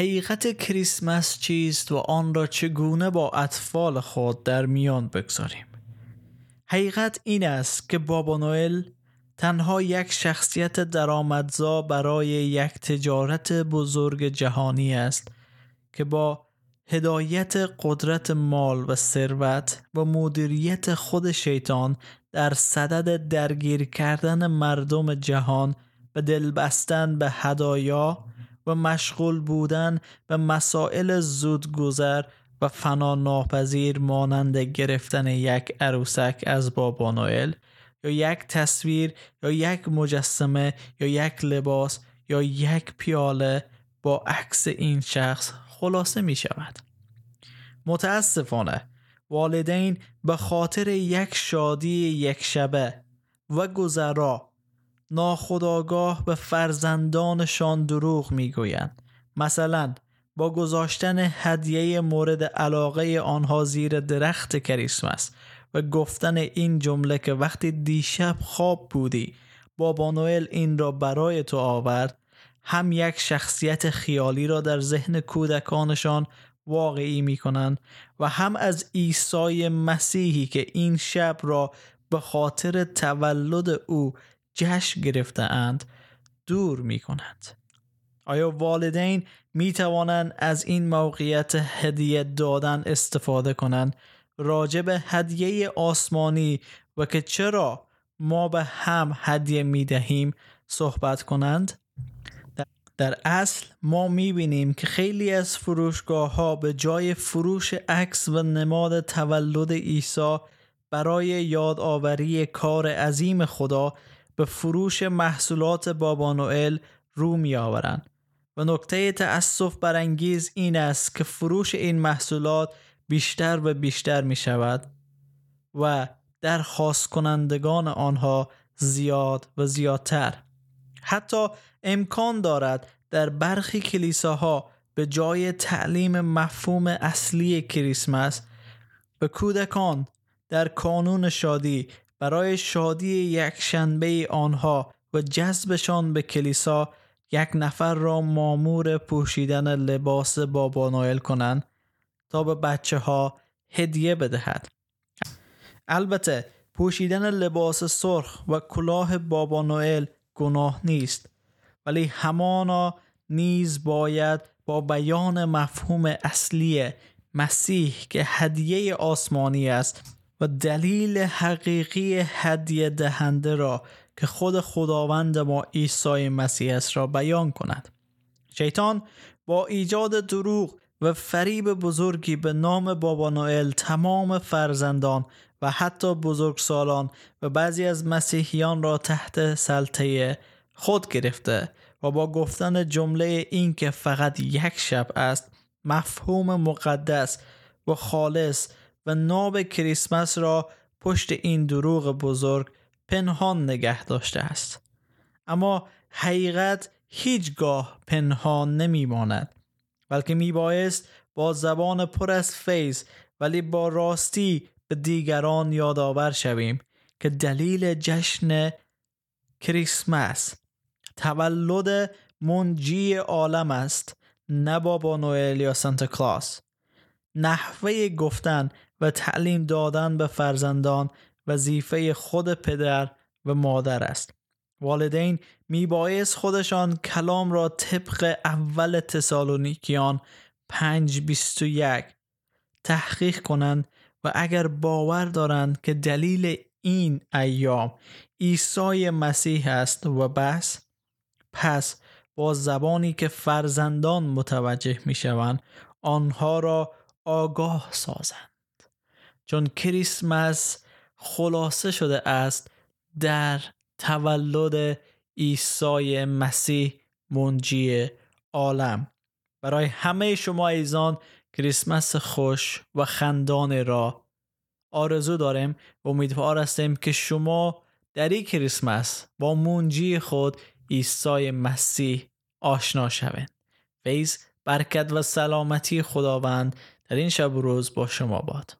حقیقت کریسمس چیست و آن را چگونه با اطفال خود در میان بگذاریم؟ حقیقت این است که بابا نوئل تنها یک شخصیت درآمدزا برای یک تجارت بزرگ جهانی است که با هدایت قدرت مال و ثروت و مدیریت خود شیطان در صدد درگیر کردن مردم جهان و دل بستن به هدایا مشغول بودن به مسائل زودگذر و فنا ناپذیر مانند گرفتن یک عروسک از بابا نوئل یا یک تصویر یا یک مجسمه یا یک لباس یا یک پیاله با عکس این شخص خلاصه می شود. متاسفانه والدین به خاطر یک شادی یک شبه و گذرا ناخداگاه به فرزندانشان دروغ می‌گویند. مثلا با گذاشتن هدیه مورد علاقه آنها زیر درخت کریسمس و گفتن این جمله که وقتی دیشب خواب بودی بابا نوئل این را برای تو آورد هم یک شخصیت خیالی را در ذهن کودکانشان واقعی می کنند و هم از عیسی مسیحی که این شب را به خاطر تولد او جشن گرفته اند دور می کنند. آیا والدین می توانند از این موقعیت هدیه دادن استفاده کنند راجع به هدیه آسمانی و که چرا ما به هم هدیه می دهیم صحبت کنند؟ در اصل ما می بینیم که خیلی از فروشگاه ها به جای فروش عکس و نماد تولد عیسی برای یادآوری کار عظیم خدا به فروش محصولات بابا نوئل رو می آورند و نکته تأسف برانگیز این است که فروش این محصولات بیشتر و بیشتر می شود و درخواست کنندگان آنها زیاد و زیادتر. حتی امکان دارد در برخی کلیساها به جای تعلیم مفهوم اصلی کریسمس به کودکان در کانون شادی برای شادی یک شنبه آنها و جذبشان به کلیسا یک نفر را مامور پوشیدن لباس بابا نوئل کنند تا به بچه ها هدیه بدهد. البته پوشیدن لباس سرخ و کلاه بابا نوئل گناه نیست ولی همانا نیز باید با بیان مفهوم اصلی مسیح که هدیه آسمانی است و دلیل حقیقی هدیه دهنده را که خود خداوند ما عیسی مسیح است را بیان کند. شیطان با ایجاد دروغ و فریب بزرگی به نام بابا نوئل تمام فرزندان و حتی بزرگسالان و بعضی از مسیحیان را تحت سلطه خود گرفته و با گفتن جمله این که فقط یک شب است مفهوم مقدس و خالص و ناب کریسمس را پشت این دروغ بزرگ پنهان نگه داشته است. اما حقیقت هیچگاه پنهان نمی ماند بلکه می بایست با زبان پر از فیض ولی با راستی به دیگران یادآور شویم که دلیل جشن کریسمس تولد منجی عالم است نه بابا نوئل یا سنت کلاس. نحوه گفتن و تعلیم دادن به فرزندان وظیفه خود پدر و مادر است. والدین میبایست خودشان کلام را طبق اول تسالونیکیان 521 تحقیق کنند و اگر باور دارند که دلیل این ایام عیسی مسیح است و بس پس با زبانی که فرزندان متوجه می شوند آنها را آگاه سازند. چون کریسمس خلاصه شده است در تولد عیسی مسیح منجی عالم. برای همه شما ایزان کریسمس خوش و خندان را آرزو داریم و امیدوار هستیم که شما در این کریسمس با منجی خود عیسی مسیح آشنا شوید فیض برکت و سلامتی خداوند در این شب و روز با شما باد.